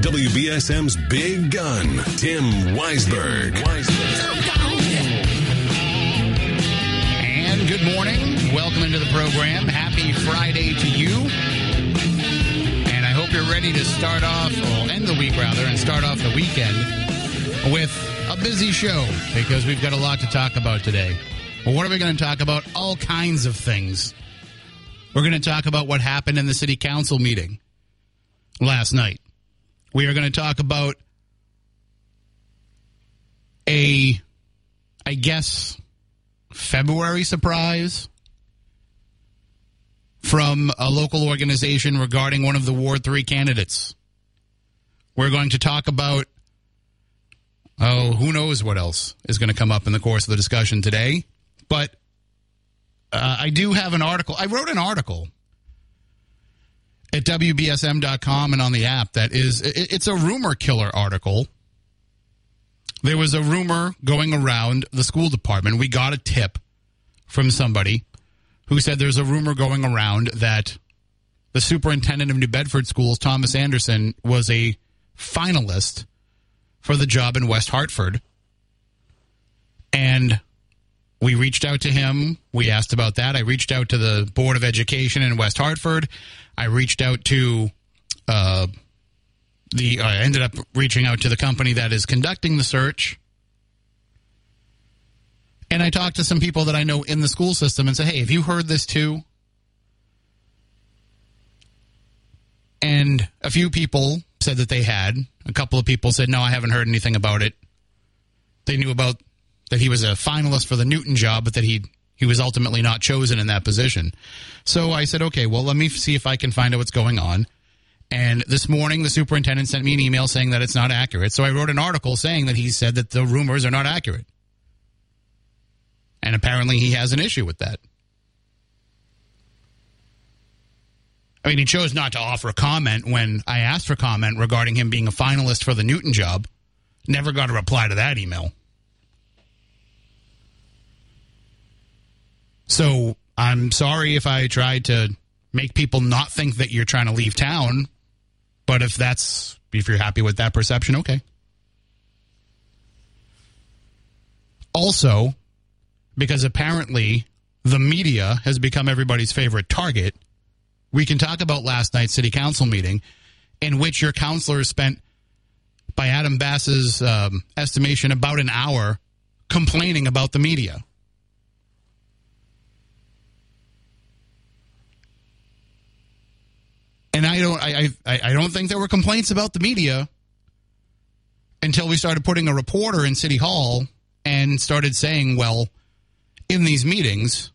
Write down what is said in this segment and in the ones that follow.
WBSM's big gun, Tim Weisberg. And good morning. Welcome into the program. Happy Friday to you. And I hope you're ready to start off, or end the week rather, and start off the weekend with a busy show because we've got a lot to talk about today. Well, what are we going to talk about? All kinds of things. We're going to talk about what happened in the city council meeting last night. We are going to talk about a, I guess, February surprise from a local organization regarding one of the Ward 3 candidates. We're going to talk about, oh, who knows what else is going to come up in the course of the discussion today. But uh, I do have an article. I wrote an article at WBSM.com and on the app that is, it's a rumor killer article. There was a rumor going around the school department. We got a tip from somebody who said there's a rumor going around that the superintendent of New Bedford schools, Thomas Anderson, was a finalist for the job in West Hartford. And we reached out to him. We asked about that. I reached out to the Board of Education in West Hartford. I reached out to uh, the. I ended up reaching out to the company that is conducting the search. And I talked to some people that I know in the school system and said, hey, have you heard this too? And a few people said that they had. A couple of people said, no, I haven't heard anything about it. They knew about that he was a finalist for the Newton job, but that he he was ultimately not chosen in that position. So I said, okay, well, let me see if I can find out what's going on. And this morning, the superintendent sent me an email saying that it's not accurate. So I wrote an article saying that he said that the rumors are not accurate. And apparently, he has an issue with that. I mean, he chose not to offer a comment when I asked for comment regarding him being a finalist for the Newton job. Never got a reply to that email. So I'm sorry if I tried to make people not think that you're trying to leave town. But if that's if you're happy with that perception, okay. Also, because apparently the media has become everybody's favorite target, we can talk about last night's city council meeting in which your councilors spent, by Adam Bass's um, estimation, about an hour complaining about the media. And I don't I, I I don't think there were complaints about the media until we started putting a reporter in City Hall and started saying, well, in these meetings,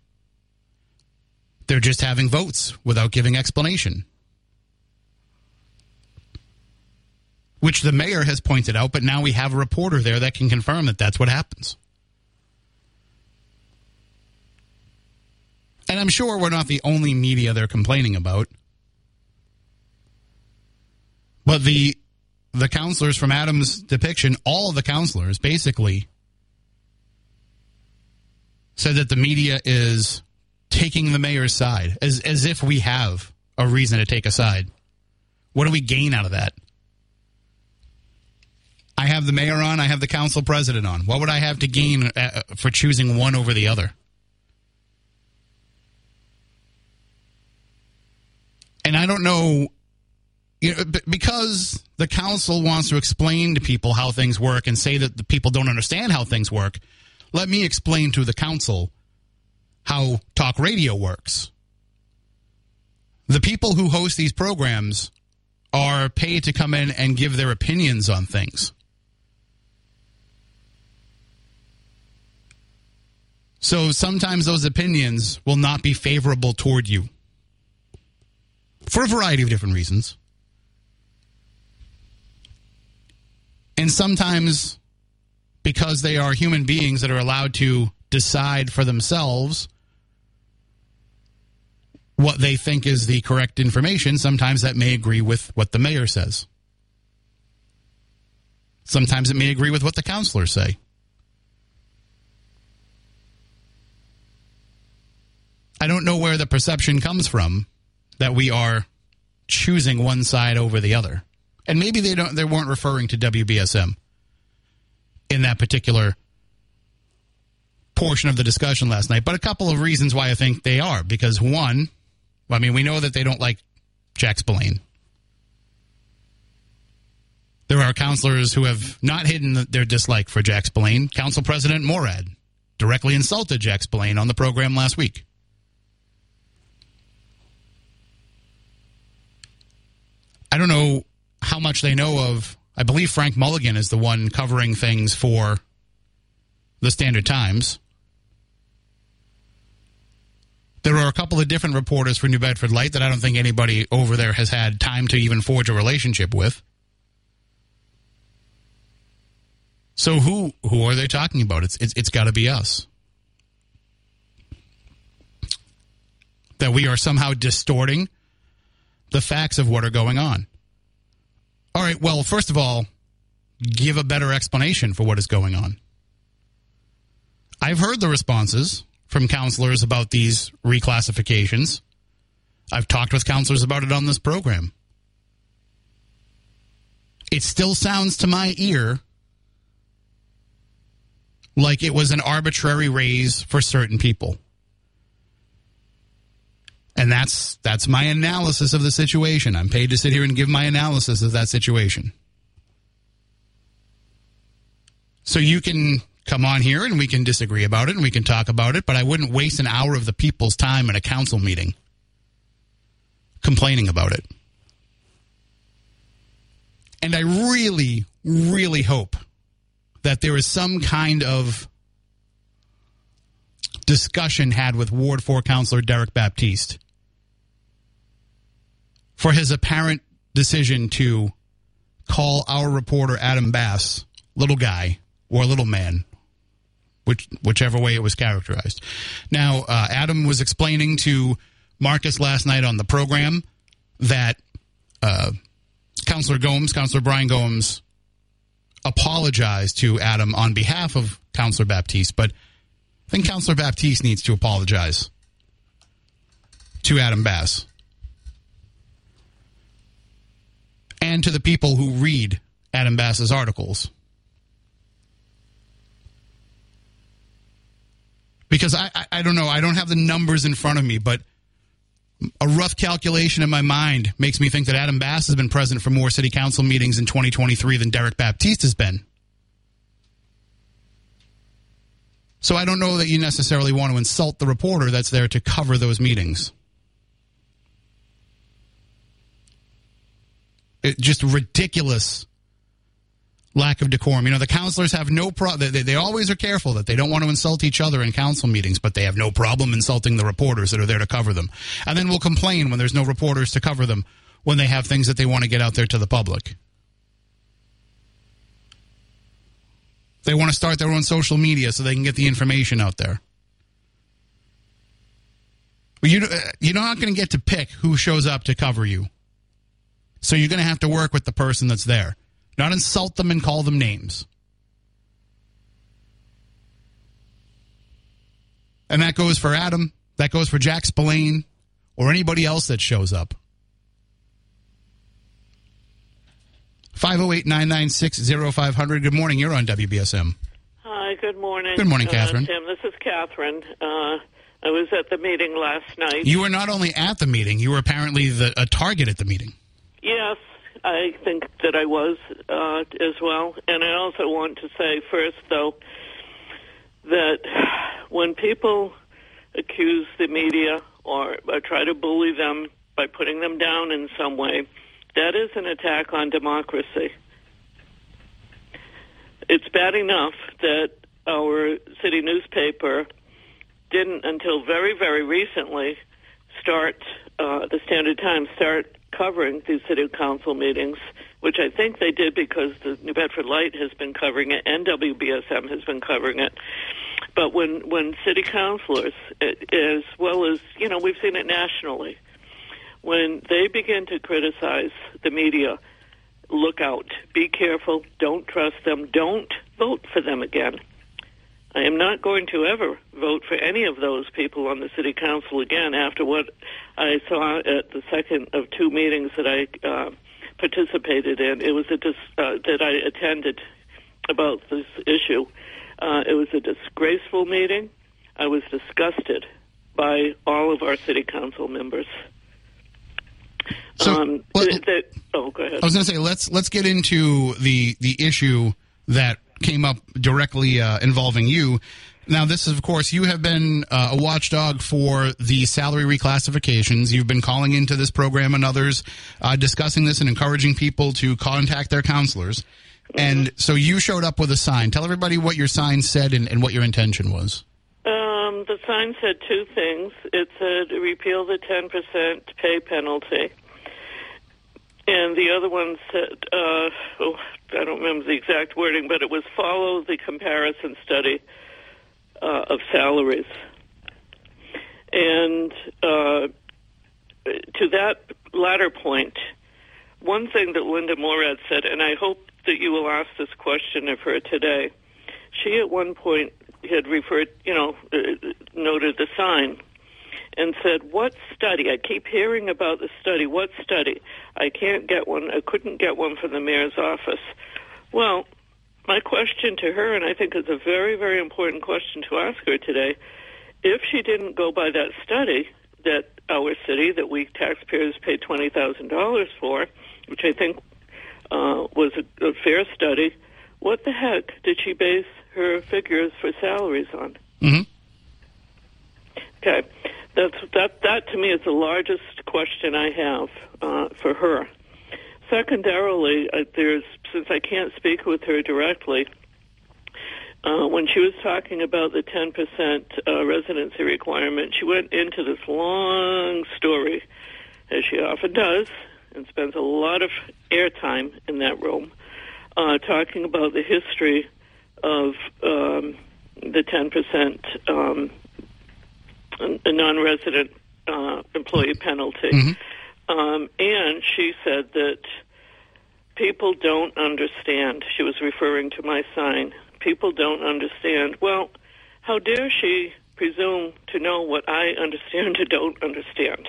they're just having votes without giving explanation. Which the mayor has pointed out, but now we have a reporter there that can confirm that that's what happens. And I'm sure we're not the only media they're complaining about. But the the councilors from Adam's depiction, all of the councilors basically said that the media is taking the mayor's side as as if we have a reason to take a side. What do we gain out of that? I have the mayor on, I have the council president on. What would I have to gain uh, for choosing one over the other? And I don't know you know, because the council wants to explain to people how things work and say that the people don't understand how things work, let me explain to the council how talk radio works. The people who host these programs are paid to come in and give their opinions on things. So sometimes those opinions will not be favorable toward you for a variety of different reasons. And sometimes because they are human beings that are allowed to decide for themselves what they think is the correct information, sometimes that may agree with what the mayor says. Sometimes it may agree with what the councilors say. I don't know where the perception comes from that we are choosing one side over the other. And maybe they don't they weren't referring to WBSM in that particular portion of the discussion last night, but a couple of reasons why I think they are because one, I mean, we know that they don't like Jack Spillane. There are councilors who have not hidden their dislike for Jack Spillane. Council President Morad directly insulted Jack Spillane on the program last week. I don't know how much they know of. I believe Frank Mulligan is the one covering things for the Standard Times. There are a couple of different reporters for New Bedford Light that I don't think anybody over there has had time to even forge a relationship with. So who who are they talking about? It's it's, it's got to be us. That we are somehow distorting the facts of what are going on. All right, well, first of all, give a better explanation for what is going on. I've heard the responses from councilors about these reclassifications. I've talked with councilors about it on this program. It still sounds to my ear like it was an arbitrary raise for certain people. And that's that's my analysis of the situation. I'm paid to sit here and give my analysis of that situation. So you can come on here and we can disagree about it and we can talk about it, but I wouldn't waste an hour of the people's time in a council meeting complaining about it. And I really, really hope that there is some kind of discussion had with Ward 4 Councilor Derek Baptiste for his apparent decision to call our reporter Adam Bass little guy or little man, which whichever way it was characterized. Now, uh, Adam was explaining to Marcus last night on the program that uh, Councilor Gomes, Councilor Brian Gomes, apologized to Adam on behalf of Councilor Baptiste, but I think Councilor Baptiste needs to apologize to Adam Bass. And to the people who read Adam Bass's articles. Because I, I, I, don't know, I don't have the numbers in front of me, but a rough calculation in my mind makes me think that Adam Bass has been present for more city council meetings in 2023 than Derek Baptiste has been. So I don't know that you necessarily want to insult the reporter that's there to cover those meetings. Just ridiculous lack of decorum. You know, the councilors have no problem. They, they always are careful that they don't want to insult each other in council meetings, but they have no problem insulting the reporters that are there to cover them. And then we'll complain when there's no reporters to cover them when they have things that they want to get out there to the public. They want to start their own social media so they can get the information out there. You, uh, you're not going to get to pick who shows up to cover you. So you're going to have to work with the person that's there, not insult them and call them names. And that goes for Adam, that goes for Jack Spillane, or anybody else that shows up. 508 996 0500. Good morning. You're on WBSM. Hi, good morning. Good morning, Catherine. Uh, Tim, this is Catherine. Uh, I was at the meeting last night. You were not only at the meeting, you were apparently the, a target at the meeting. Yes, I think that I was uh, as well. And I also want to say first, though, that when people accuse the media or, try to bully them by putting them down in some way, that is an attack on democracy. It's bad enough that our city newspaper didn't, until very, very recently, start uh, the Standard Times start covering these city council meetings which I think they did because the New Bedford Light has been covering it and WBSM has been covering it. But when when city councilors, eh, as well as you know, we've seen it nationally, when they begin to criticize the media, look out, be careful, don't trust them, don't vote for them again. I am not going to ever vote for any of those people on the city council again after what I saw at the second of two meetings that I uh, participated in. It was a dis- uh, that I attended about this issue. Uh, it was a disgraceful meeting. I was disgusted by all of our city council members. So, um, well, th- that, oh, go ahead. I was going to say let's let's get into the the issue that came up directly uh, involving you. Now, this is, of course, you have been uh, a watchdog for the salary reclassifications. You've been calling into this program and others, uh, discussing this and encouraging people to contact their councilors. Mm-hmm. And so you showed up with a sign. Tell everybody what your sign said and, and what your intention was. Um, the sign said two things. It said repeal the 10% pay penalty. And the other one said, uh, oh, I don't remember the exact wording, but it was follow the comparison study uh, of salaries. And uh, to that latter point, one thing that Linda Morad said, and I hope that you will ask this question of her today, she at one point had referred, you know, uh, noted the sign and said, "What study? I keep hearing about the study. What study? I can't get one. I couldn't get one from the mayor's office." Well, my question to her, and I think it's a very, very important question to ask her today, if she didn't go by that study that our city, that we taxpayers paid twenty thousand dollars for, which I think uh, was a, a fair study, what the heck did she base her figures for salaries on? Mm-hmm. Okay, that's that. That to me is the largest question I have uh, for her. Secondarily, uh, there's since I can't speak with her directly. Uh, when she was talking about the 10% uh, residency requirement, she went into this long story, as she often does, and spends a lot of airtime in that room, uh, talking about the history of um, the 10% um, a non-resident uh, employee penalty. Mm-hmm. Um, and she said that people don't understand. She was referring to my sign. People don't understand. Well, how dare she presume to know what I understand or don't understand?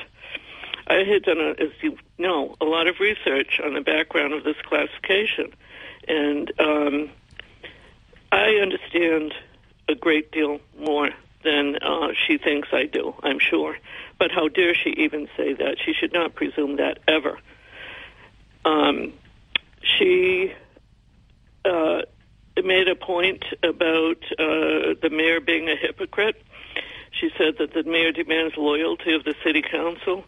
I had done, a, as you know, a lot of research on the background of this classification, and um, I understand a great deal more than uh, she thinks I do, I'm sure. But how dare she even say that? She should not presume that ever. Um, she uh, made a point about uh, the mayor being a hypocrite. She said that the mayor demands loyalty of the city council.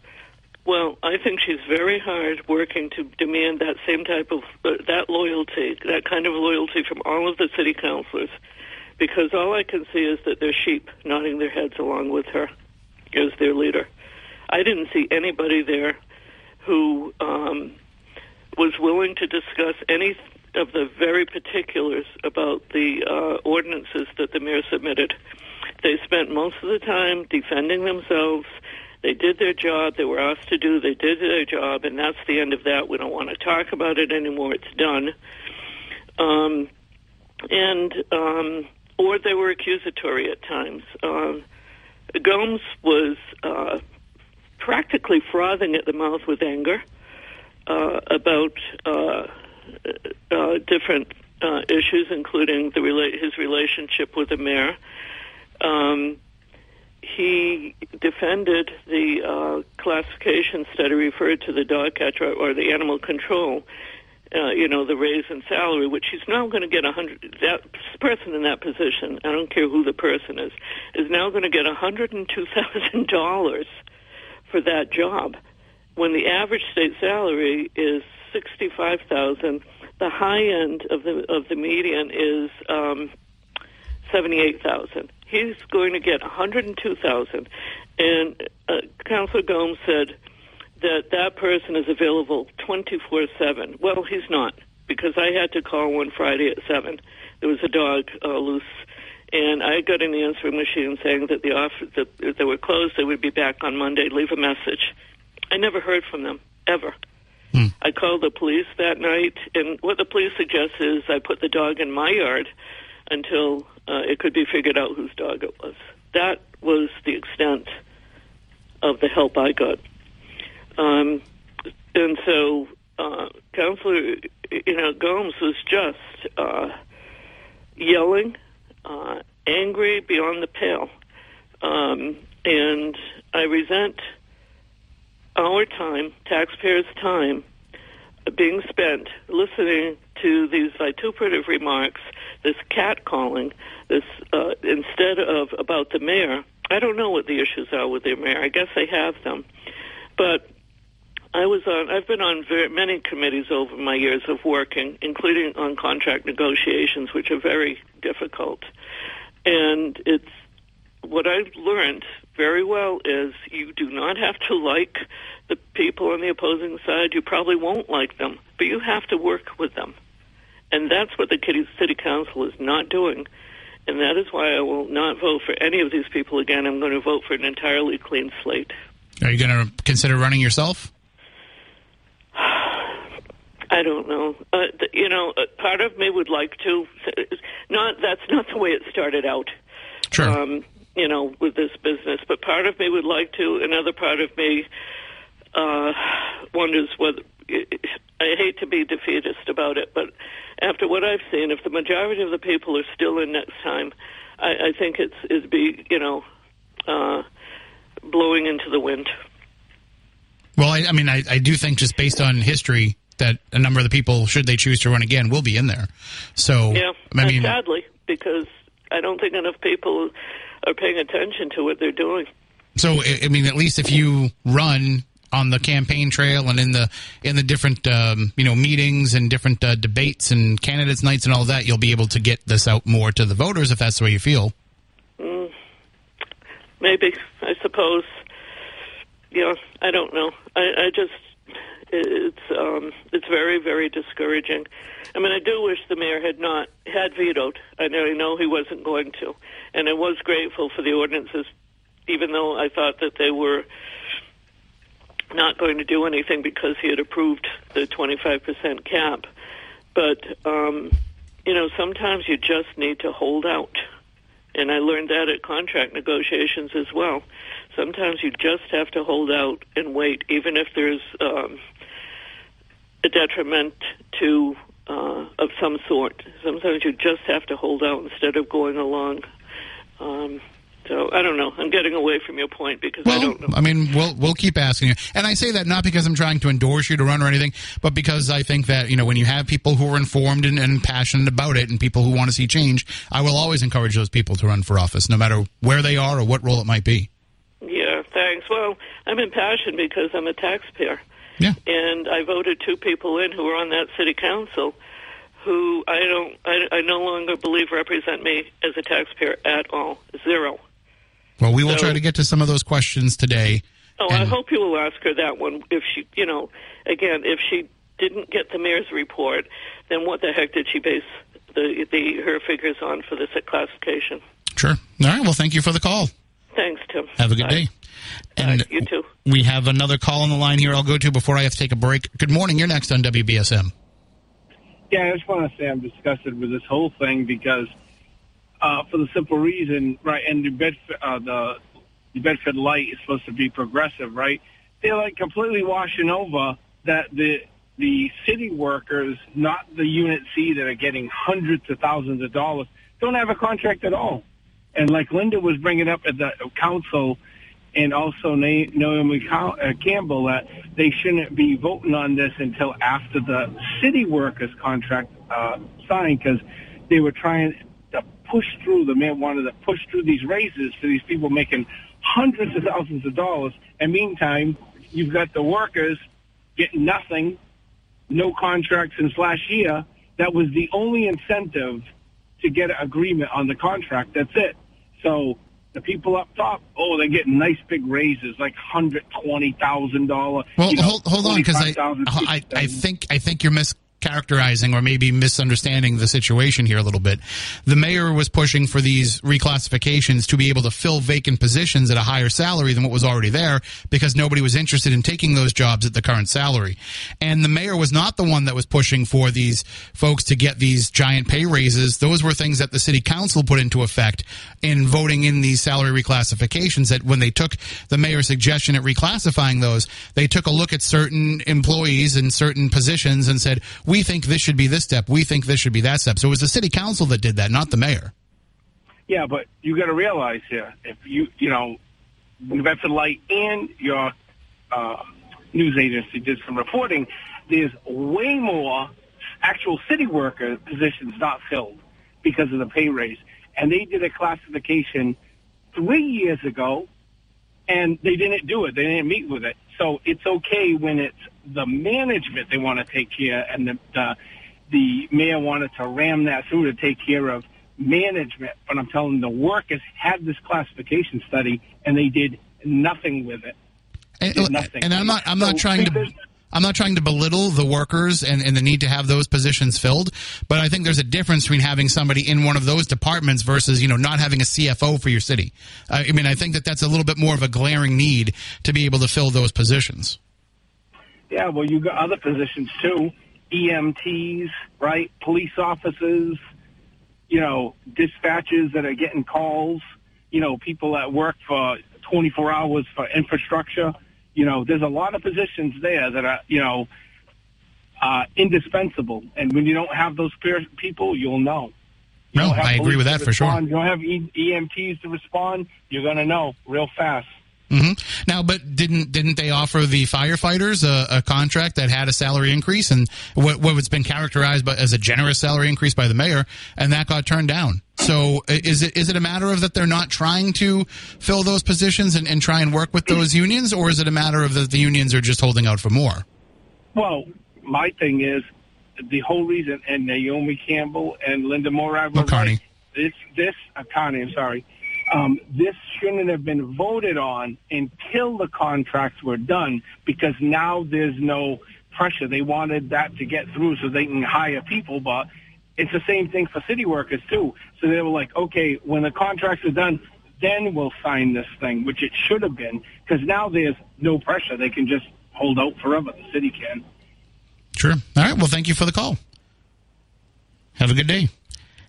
Well, I think she's very hard working to demand that same type of uh, that loyalty, that kind of loyalty from all of the city councilors because all I can see is that they're sheep nodding their heads along with her as their leader. I didn't see anybody there who um, was willing to discuss any of the very particulars about the uh, ordinances that the mayor submitted. They spent most of the time defending themselves. They did their job. They were asked to do. They did their job, and that's the end of that. We don't want to talk about it anymore. It's done. Um, and um, or they were accusatory at times. Um, Gomes was uh, practically frothing at the mouth with anger uh, about uh, uh different uh, issues, including the rela- his relationship with the mayor. Um, he defended the uh, classification study referred to the dog catcher or the animal control uh, you know, the raise in salary, which he's now going to get a hundred. That person in that position, I don't care who the person is, is now going to get a hundred and two thousand dollars for that job, when the average state salary is sixty five thousand. The high end of the of the median is um, seventy eight thousand. He's going to get a hundred and two thousand, and uh, Councilor Gomes said that that person is available 24 7. Well, he's not, because I had to call one Friday at 7. There was a dog uh, loose, and I got the answering machine saying that the office that if they were closed, they would be back on Monday. Leave a message. I never heard from them ever. Hmm. I called the police that night, and what the police suggest is I put the dog in my yard until uh, it could be figured out whose dog it was. That was the extent of the help I got. Um, and so, uh, Councilor, you know, Gomes was just uh, yelling, uh, angry beyond the pale. Um, and I resent our time, taxpayers' time, being spent listening to these vituperative remarks, this catcalling, this uh, instead of about the mayor. I don't know what the issues are with the mayor. I guess they have them, but I was on. I've been on very, many committees over my years of working, including on contract negotiations, which are very difficult. And it's what I've learned very well is you do not have to like the people on the opposing side. You probably won't like them, but you have to work with them. And that's what the City Council is not doing. And that is why I will not vote for any of these people again. I'm going to vote for an entirely clean slate. Are you going to consider running yourself? I don't know. Uh, th- you know, uh, part of me would like to. Not that's not the way it started out. Sure. Um, you know, with this business, but part of me would like to. Another part of me uh, wonders whether. I hate to be defeatist about it, but after what I've seen, if the majority of the people are still in next time, I, I think it's it'd be you know uh, blowing into the wind. Well, I, I mean, I, I do think just based on history that a number of the people, should they choose to run again, will be in there. So, Yeah, I mean, sadly, because I don't think enough people are paying attention to what they're doing. so I mean, at least if you run on the campaign trail and in the in the different um, you know meetings and different uh, debates and candidates nights and all that, you'll be able to get this out more to the voters if that's the way you feel. Maybe, I suppose. Yeah, I don't know. I, I just it's um it's very very discouraging. I mean, I do wish the mayor had not had vetoed. I know he wasn't going to, and I was grateful for the ordinances, even though I thought that they were not going to do anything because he had approved the 25% cap. But um, you know, sometimes you just need to hold out. And I learned that at contract negotiations as well. Sometimes you just have to hold out and wait, even if there's um, a detriment to uh, of some sort. Sometimes you just have to hold out instead of going along. Um, so I don't know. I'm getting away from your point because I don't know. I mean, we'll we'll keep asking you, and I say that not because I'm trying to endorse you to run or anything, but because I think that you know when you have people who are informed and, and passionate about it, and people who want to see change, I will always encourage those people to run for office, no matter where they are or what role it might be. Yeah, thanks. Well, I'm impassioned because I'm a taxpayer. Yeah. And I voted two people in who were on that city council who I don't, I, I no longer believe represent me as a taxpayer at all. Zero. Well, we will So- try to get to some of those questions today. Oh, I hope you will ask her that one. If she, you know, again, if she didn't get the mayor's report, then what the heck did she base the, the her figures on for this classification? Sure. All right. Well, thank you for the call. Thanks, Tim. Have a good Bye. day. And Bye. You too. we have another call on the line here. I'll go to before I have to take a break. Good morning. You're next on WBSM. Yeah, I just want to say I'm disgusted with this whole thing because, uh, for the simple reason, right? And New Bedford, uh, the New Bedford Light is supposed to be progressive, right? They're like completely washing over that the the city workers, not the Unit C, that are getting hundreds of thousands of dollars, don't have a contract at all. And like Linda was bringing up at the council, and also Na- Naomi uh, Campbell, that they shouldn't be voting on this until after the city workers contract uh, signed because they were trying to push through. The man wanted to push through these raises for these people making hundreds of thousands of dollars. And meantime, you've got the workers getting nothing, no contract since last year. That was the only incentive to get an agreement on the contract. That's it. So the people up top, oh, they're getting nice big raises, like hundred twenty thousand dollar. Well, you know, hold, hold on, because I, I, I think I think you're mischaracterizing or maybe misunderstanding the situation here a little bit. The mayor was pushing for these reclassifications to be able to fill vacant positions at a higher salary than what was already there because nobody was interested in taking those jobs at the current salary. And the mayor was not the one that was pushing for these folks to get these giant pay raises. Those were things that the city council put into effect in voting in these salary reclassifications that when they took the mayor's suggestion at reclassifying those, they took a look at certain employees and certain positions and said, we think this should be this step. We think this should be that step. So it was the city council that did that, not the mayor. Yeah, but you got to realize here, if you you know, New Bedford Light and your uh, news agency did some reporting, there's way more actual city worker positions not filled because of the pay raise, and they did a classification three years ago, and they didn't do it. They didn't meet with it. So it's okay when it's the management they want to take care, and the the, the mayor wanted to ram that through to take care of management, but I'm telling the workers had this classification study and they did nothing with it. And, nothing. and I'm not I'm not trying to I'm not trying to belittle the workers and, and the need to have those positions filled, but I think there's a difference between having somebody in one of those departments versus you know not having a CFO for your city. I mean, I think that that's a little bit more of a glaring need to be able to fill those positions. Yeah, well, you got other positions too, EMTs, right? Police officers, you know, dispatchers that are getting calls, you know, people that work for 24 hours for infrastructure. You know, there's a lot of positions there that are, you know, uh, indispensable. And when you don't have those people, you'll know. You No, I agree with that for sure. You don't have e- EMTs to respond, you're going to know real fast. Hmm Now, but didn't didn't they offer the firefighters a, a contract that had a salary increase and what what was been characterized by, as a generous salary increase by the mayor, and that got turned down? So is it is it a matter of that they're not trying to fill those positions and, and try and work with those unions, or is it a matter of that the unions are just holding out for more? Well, my thing is the whole reason, and Naomi Campbell and Linda Oh, Carney. right. This, this, uh, Carney, I'm sorry. Um, this shouldn't have been voted on until the contracts were done because now there's no pressure. They wanted that to get through so they can hire people, but it's the same thing for city workers too. So they were like, okay, when the contracts are done, then we'll sign this thing, which it should have been because now there's no pressure. They can just hold out forever. The city can. Sure. All right. Well, thank you for the call. Have a good day.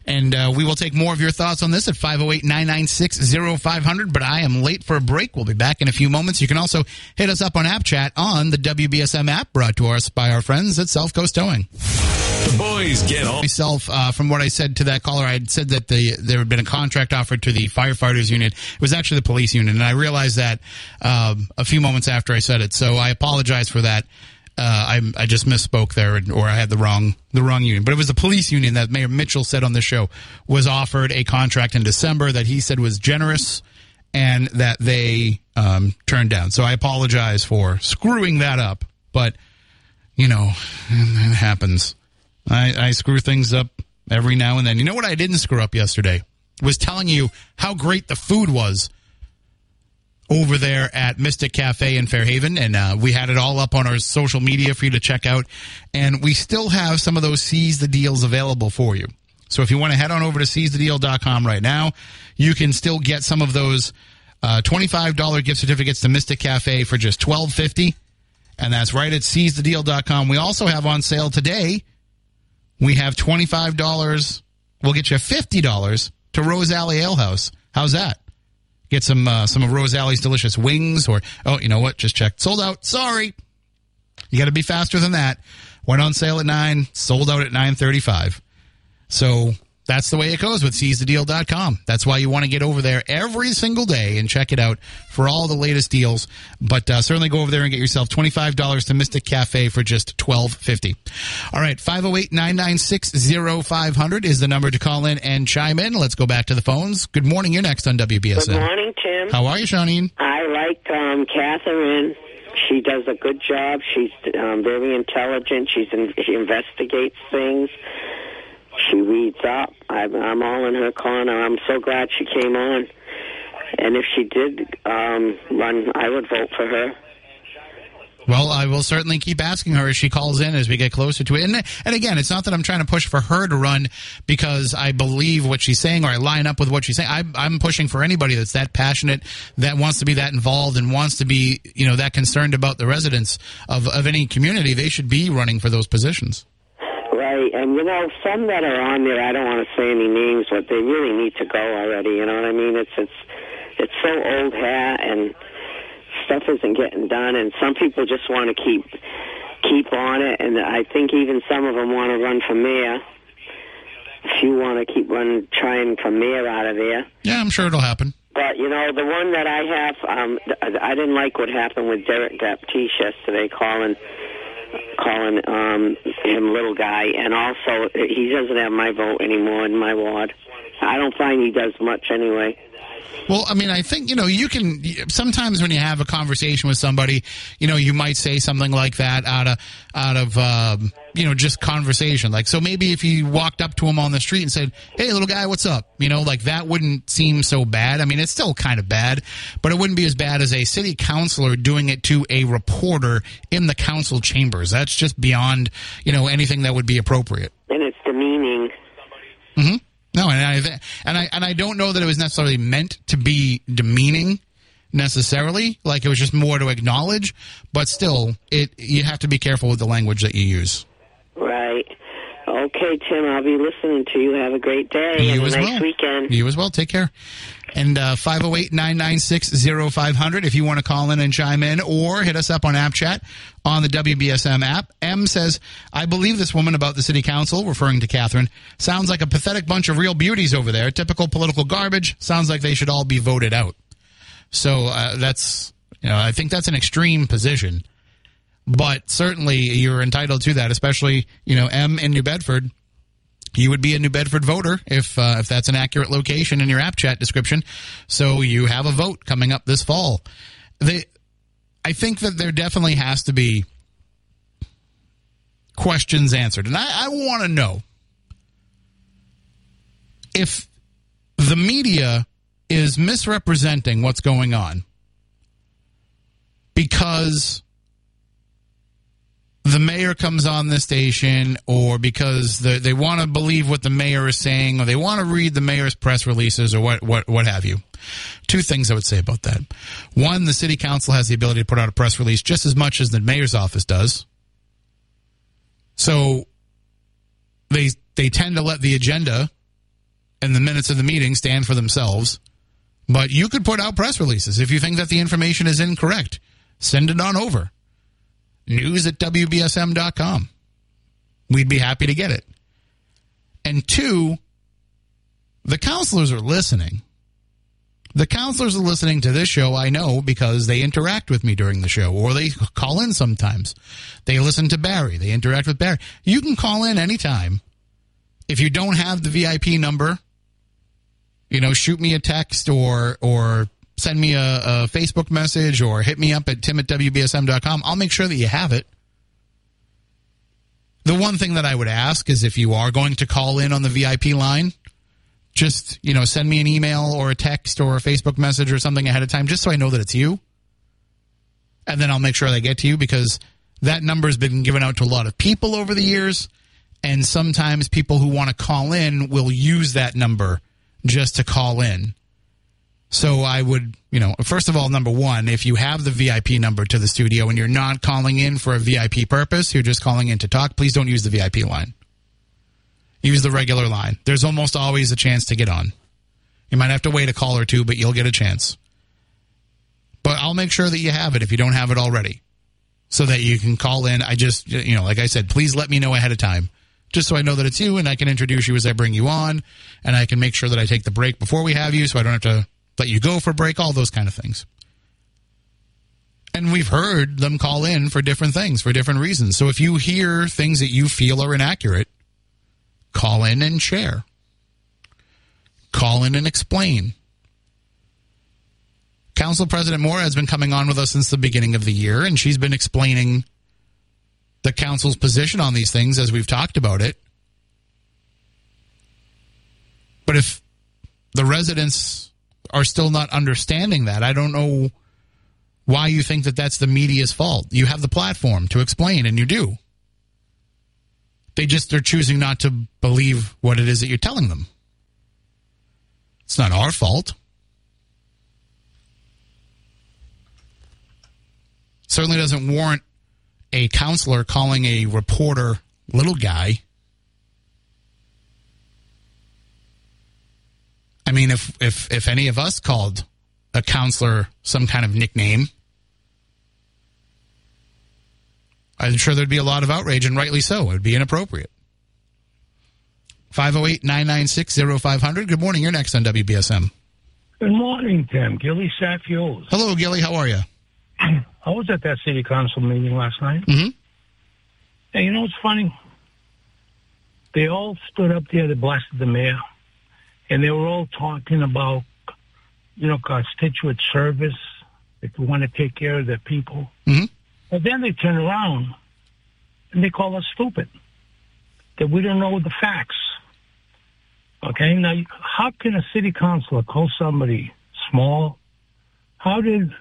And uh, we will take more of your thoughts on this at 508 996 0500. But I am late for a break. We'll be back in a few moments. You can also hit us up on App Chat on the WBSM app brought to us by our friends at South Coast Towing. The boys get all. Myself, uh, from what I said to that caller, I had said that the there had been a contract offered to the firefighters unit. It was actually the police unit, and I realized that um, a few moments after I said it. So I apologize for that. Uh, I, I just misspoke there, or I had the wrong the wrong union. But it was the police union that Mayor Mitchell said on the show was offered a contract in December that he said was generous, and that they um, turned down. So I apologize for screwing that up. But you know, it happens. I, I screw things up every now and then. You know what I didn't screw up yesterday? Was telling you how great the food was over there at Mystic Cafe in Fairhaven, and uh, we had it all up on our social media for you to check out. And we still have some of those seize the deals available for you. So if you want to head on over to seizethedeal.com right now, you can still get some of those uh, $25 gift certificates to Mystic Cafe for just $12.50 and that's right at seizethedeal.com. We also have on sale today. We have $25. We'll get you $50 to Rose Alley Ale House. How's that? Get some uh, some of Rose Alley's delicious wings or oh, you know what? Just checked. Sold out. Sorry. You got to be faster than that. Went on sale at 9, sold out at 9:35. So that's the way it goes with seizethedeal.com. That's why you want to get over there every single day and check it out for all the latest deals. But uh, certainly go over there and get yourself $25 to Mystic Cafe for just $12.50. All right, 508-996-0500 is the number to call in and chime in. Let's go back to the phones. Good morning. You're next on WBSM. Good morning, Tim. How are you, Shawneen? I like um, Catherine. She does a good job. She's um, very intelligent. She's in, she investigates things. She reads up. I'm, I'm all in her corner. I'm so glad she came on. and if she did um, run, I would vote for her. Well, I will certainly keep asking her as she calls in as we get closer to it. And and again, it's not that I'm trying to push for her to run because I believe what she's saying or I line up with what she's saying. I, I'm pushing for anybody that's that passionate, that wants to be that involved, and wants to be you know that concerned about the residents of of any community. They should be running for those positions. And you know, some that are on there, I don't want to say any names, but they really need to go already. You know what I mean? It's it's it's so old hat and stuff isn't getting done, and some people just want to keep keep on it, and I think even some of them want to run for mayor. If you want to keep running, trying for mayor out of there. Yeah, I'm sure it'll happen. But you know, the one that I have, um, I didn't like what happened with Derek Baptiste yesterday, calling calling um, him little guy, and also he doesn't have my vote anymore in my ward. I don't find he does much anyway. Well, I mean, I think, you know, you can sometimes when you have a conversation with somebody, you know, you might say something like that out of, out of, um, you know, just conversation. Like, so maybe if you walked up to him on the street and said, Hey, little guy, what's up? You know, like that wouldn't seem so bad. I mean, it's still kind of bad, but it wouldn't be as bad as a city councilor doing it to a reporter in the council chambers. That's just beyond, you know, anything that would be appropriate. And it's demeaning. Mm-hmm. No, and I and I and I don't know that it was necessarily meant to be demeaning necessarily. Like it was just more to acknowledge, but still, it you have to be careful with the language that you use. Okay, Tim. I'll be listening to you. Have a great day you and as nice well. weekend. You as well. Take care. And uh, 508 996 0500 if you want to call in and chime in or hit us up on App Chat on the WBSM app. M says, I believe this woman about the city council, referring to Catherine, sounds like a pathetic bunch of real beauties over there. Typical political garbage. Sounds like they should all be voted out. So uh, that's, you know, I think that's an extreme position. But certainly you're entitled to that, especially, you know, M in New Bedford you would be a New Bedford voter if uh, if that's an accurate location in your app chat description. So you have a vote coming up this fall. They, I think that there definitely has to be questions answered, and I, I want to know if the media is misrepresenting what's going on because mayor comes on the station or because the, they want to believe what the mayor is saying or they want to read the mayor's press releases or what, what, what have you. Two things I would say about that. One, the city council has the ability to put out a press release just as much as the mayor's office does. So they, they tend to let the agenda and the minutes of the meeting stand for themselves. But you could put out press releases if you think that the information is incorrect. Send it on over news at WBSM.com. We'd be happy to get it. And two, the councilors are listening. The councilors are listening to this show, I know, because they interact with me during the show, or they call in sometimes. They listen to Barry, they interact with Barry. You can call in anytime. If you don't have the VIP number, you know, shoot me a text or or send me a, a, Facebook message or hit me up at tim at WBSM.com. I'll make sure that you have it. The one thing that I would ask is if you are going to call in on the VIP line, just, you know, send me an email or a text or a Facebook message or something ahead of time just so I know that it's you. And then I'll make sure they get to you because that number has been given out to a lot of people over the years. And sometimes people who want to call in will use that number just to call in. So I would, you know, first of all, number one, if you have the VIP number to the studio and you're not calling in for a VIP purpose, you're just calling in to talk, please don't use the VIP line. Use the regular line. There's almost always a chance to get on. You might have to wait a call or two, but you'll get a chance. But I'll make sure that you have it if you don't have it already so that you can call in. I just, you know, like I said, please let me know ahead of time just so I know that it's you and I can introduce you as I bring you on and I can make sure that I take the break before we have you so I don't have to let you go for break, all those kind of things. And we've heard them call in for different things, for different reasons. So if you hear things that you feel are inaccurate, call in and share. Call in and explain. Council President Morad has been coming on with us since the beginning of the year, and she's been explaining the council's position on these things as we've talked about it. But if the residents are still not understanding that. I don't know why you think that that's the media's fault. You have the platform to explain, and you do. They just are choosing not to believe what it is that you're telling them. It's not our fault. Certainly doesn't warrant a councilor calling a reporter little guy. I mean, if if if any of us called a councilor some kind of nickname, I'm sure there'd be a lot of outrage, and rightly so. It would be inappropriate. 508 996 0500. Good morning. You're next on WBSM. Good morning, Tim. Gilly Safios. Hello, Gilly. How are you? I was at that city council meeting last night. Mhm. And you know what's funny? They all stood up there, they blasted the mayor, and they were all talking about, you know, constituent service, if we want to take care of their people. Mhm. But then they turn around and they call us stupid, that we don't know the facts. Okay, now how can a city councilor call somebody small? How did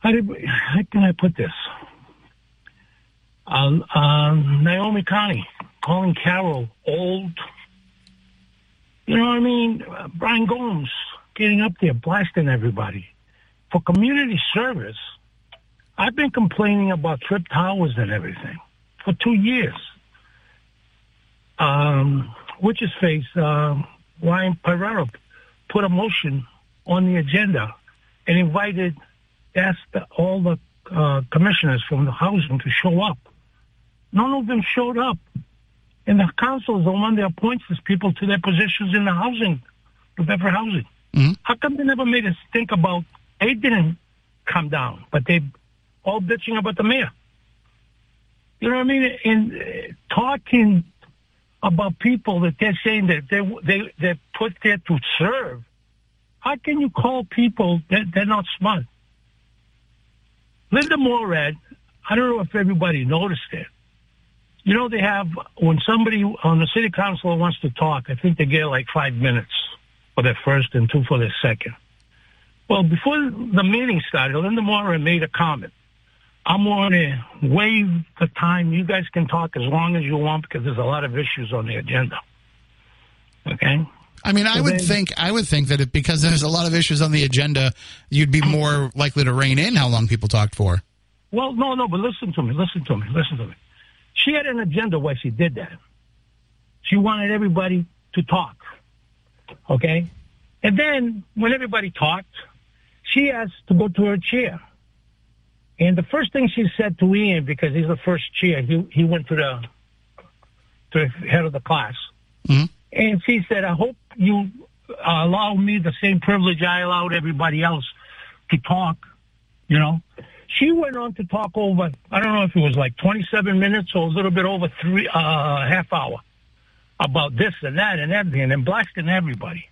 how did how can I put this? Uh, um, Naomi Carney calling Carol old. You know what I mean? Uh, Brian Gomes getting up there blasting everybody for community service. I've been complaining about Tripp Towers and everything for two years. Um, which is face uh, Ryan Pereira put a motion on the agenda and invited asked all the uh, commissioners from the housing to show up. None of them showed up, and the council is the one that appoints these people to their positions in the housing, the Bedford housing. Mhm. How come they never made us think about? They didn't come down, but they all bitching about the mayor. You know what I mean? And uh, talking about people that they're saying that they they they're put there to serve. How can you call people that they're not smart? Linda Morad, I don't know if everybody noticed it. You know, they have when somebody on the city council wants to talk, I think they get like five minutes for their first and two for their second. Well, before the meeting started, Linda Morad made a comment. I'm going to waive the time. You guys can talk as long as you want because there's a lot of issues on the agenda. Okay? I mean, I would think I would think that it, because there's a lot of issues on the agenda, you'd be more likely to rein in how long people talked for. Well, no, no, but listen to me, listen to me, listen to me. She had an agenda why she did that. She wanted everybody to talk. Okay? And then when everybody talked, she asked to go to her chair. And the first thing she said to Ian, because he's the first chair, he he went to the to the head of the class. Mhm. And she said, I hope you uh, allow me the same privilege I allowed everybody else to talk, you know. She went on to talk over, I don't know if it was like 27 minutes or a little bit over three, uh, half hour about this and that and everything and blasting everybody.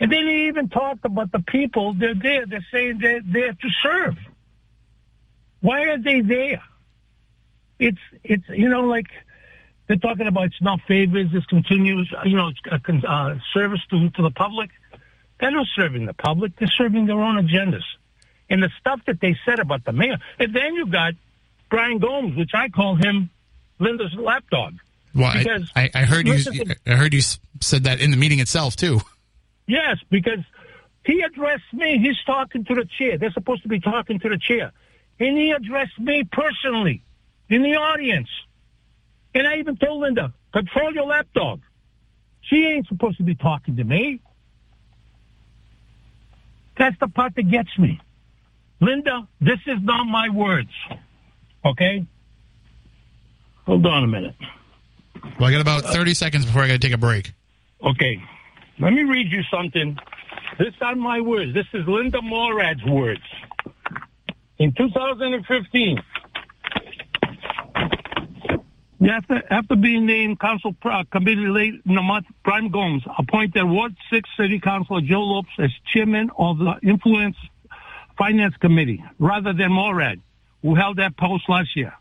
And then he even talked about the people, they're there, they're saying they're there to serve. Why are they there? It's, it's, you know, like, they're talking about it's not favors, it's continuous, you know, it's a con- uh, service to, to the public. They're not serving the public. They're serving their own agendas. And the stuff that they said about the mayor. And then you got Brian Gomes, which I call him Linda's lapdog. Well, Because- I, I heard you. To- I heard you said that in the meeting itself too. Yes, because he addressed me. He's talking to the chair. They're supposed to be talking to the chair. And he addressed me personally in the audience. And I even told Linda, control your lapdog. She ain't supposed to be talking to me. That's the part that gets me. Linda, this is not my words. Okay? Hold on a minute. Well, I got about 30 seconds before I got to take a break. Okay. Let me read you something. This are my words. This is Linda Morad's words. In 2015, after, after being named council uh, committee late in the month, Brian Gomes appointed Ward 6 City Councilor Joe Lopes as chairman of the Influence Finance Committee rather than Morad, who held that post last year.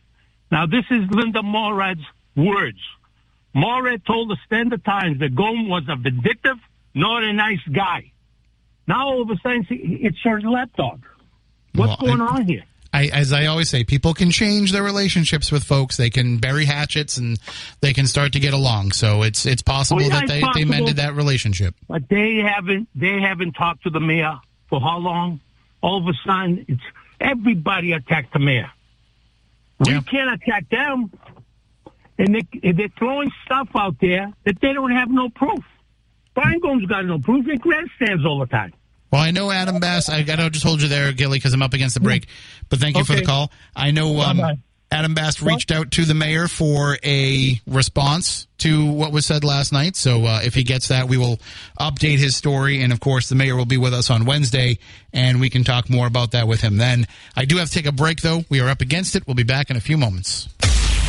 Now, this is Linda Morad's words. Morad told the Standard Times that Gomes was a vindictive, not a nice guy. Now all of a sudden it's her lapdog. What's Well, going I- on here? I, as I always say, people can change their relationships with folks. They can bury hatchets and they can start to get along. So it's it's possible Oh, yeah, that it's they, possible. they mended that relationship. But they haven't they haven't talked to the mayor for how long? All of a sudden, it's everybody attacked the mayor. We Yeah. can't attack them, and they they're throwing stuff out there that they don't have no proof. Brian Gomes got no proof. He grandstands all the time. Well, I know Adam Bass. I got to just hold you there, Gilly, because I'm up against the break. But thank you for the call. I know um. Adam Bass reached out to the mayor for a response to what was said last night. So uh, if he gets that, we will update his story. And of course, the mayor will be with us on Wednesday, and we can talk more about that with him then. I do have to take a break, though. We are up against it. We'll be back in a few moments.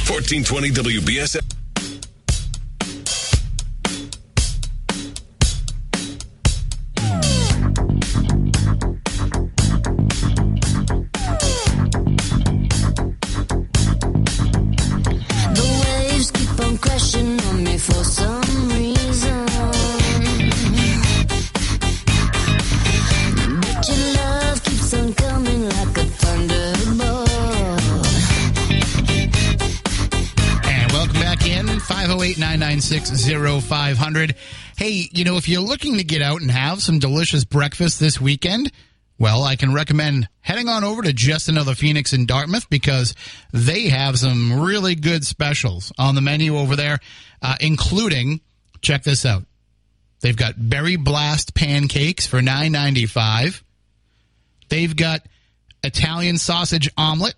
1420 WBSM. 508 996 0500. Hey, you know, if you're looking to get out and have some delicious breakfast this weekend, well, I can recommend heading on over to Just Another Phoenix in Dartmouth because they have some really good specials on the menu over there, uh, including, check this out. They've got berry blast pancakes for nine ninety five. They've got Italian sausage omelet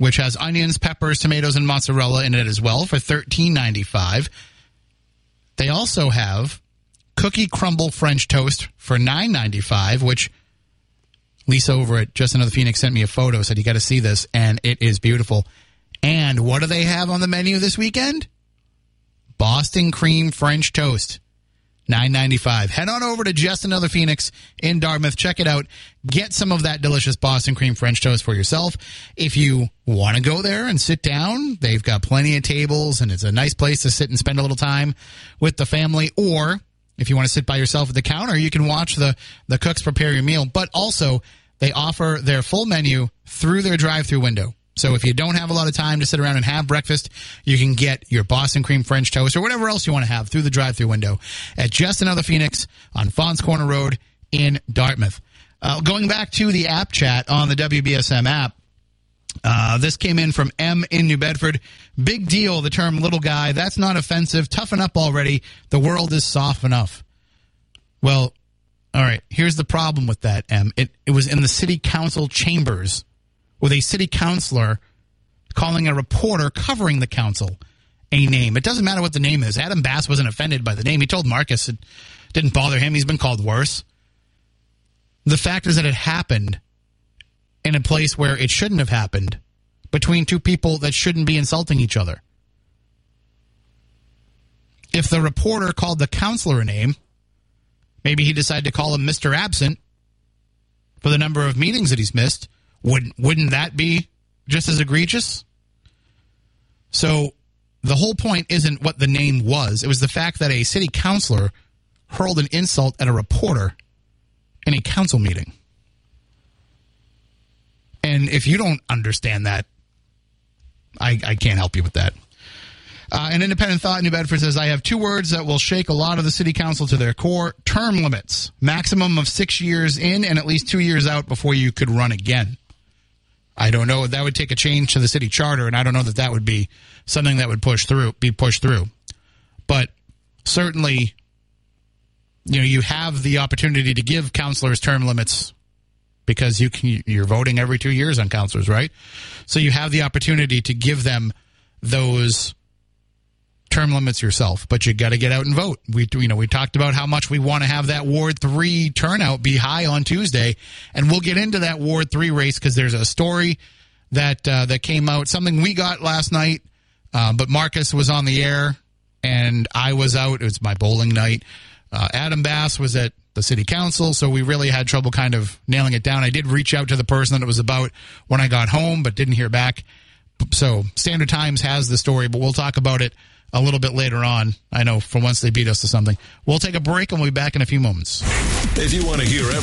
which has onions, peppers, tomatoes, and mozzarella in it as well for thirteen ninety five. They also have cookie crumble French toast for nine ninety five, which Lisa over at Just Another Phoenix sent me a photo, said you got to see this, and it is beautiful. And what do they have on the menu this weekend? Boston cream French toast. Nine ninety five. Head on over to Just Another Phoenix in Dartmouth. Check it out. Get some of that delicious Boston cream French toast for yourself. If you want to go there and sit down, they've got plenty of tables and it's a nice place to sit and spend a little time with the family. Or if you want to sit by yourself at the counter, you can watch the the cooks prepare your meal. But also, they offer their full menu through their drive-through window. So if you don't have a lot of time to sit around and have breakfast, you can get your Boston cream French toast or whatever else you want to have through the drive-through window at Just Another Phoenix on Faunce Corner Road in Dartmouth. Uh, going back to the app chat on the WBSM app, uh, this came in from M in New Bedford. Big deal, the term little guy. That's not offensive. Toughen up already. The world is soft enough. Well, all right. Here's the problem with that, M. It, it was in the city council chambers with a city councilor calling a reporter covering the council a name. It doesn't matter what the name is. Adam Bass wasn't offended by the name. He told Marcus it didn't bother him. He's been called worse. The fact is that it happened in a place where it shouldn't have happened between two people that shouldn't be insulting each other. If the reporter called the councilor a name, maybe he decided to call him Mr. Absent for the number of meetings that he's missed. Wouldn't wouldn't that be just as egregious? So the whole point isn't what the name was. It was the fact that a city councilor hurled an insult at a reporter in a council meeting. And if you don't understand that, I, I can't help you with that. Uh, an independent thought in New Bedford says, I have two words that will shake a lot of the city council to their core term limits. Maximum of six years in and at least two years out before you could run again. I don't know. That would take a change to the city charter, and I don't know that that would be something that would push through, be pushed through. But certainly, you know, you have the opportunity to give councilors term limits because you can, you're voting every two years on councilors, right? So you have the opportunity to give them those term limits yourself, but you got to get out and vote. We, you know, we talked about how much we want to have that Ward Three turnout be high on Tuesday, and we'll get into that Ward Three race because there's a story that uh, that came out, something we got last night, uh, but Marcus was on the air and I was out. It was my bowling night. Uh, Adam Bass was at the city council, so we really had trouble kind of nailing it down. I did reach out to the person that it was about when I got home, but didn't hear back. So Standard Times has the story, but we'll talk about it a little bit later on. I know for once they beat us to something. We'll take a break and we'll be back in a few moments. If you want to hear everything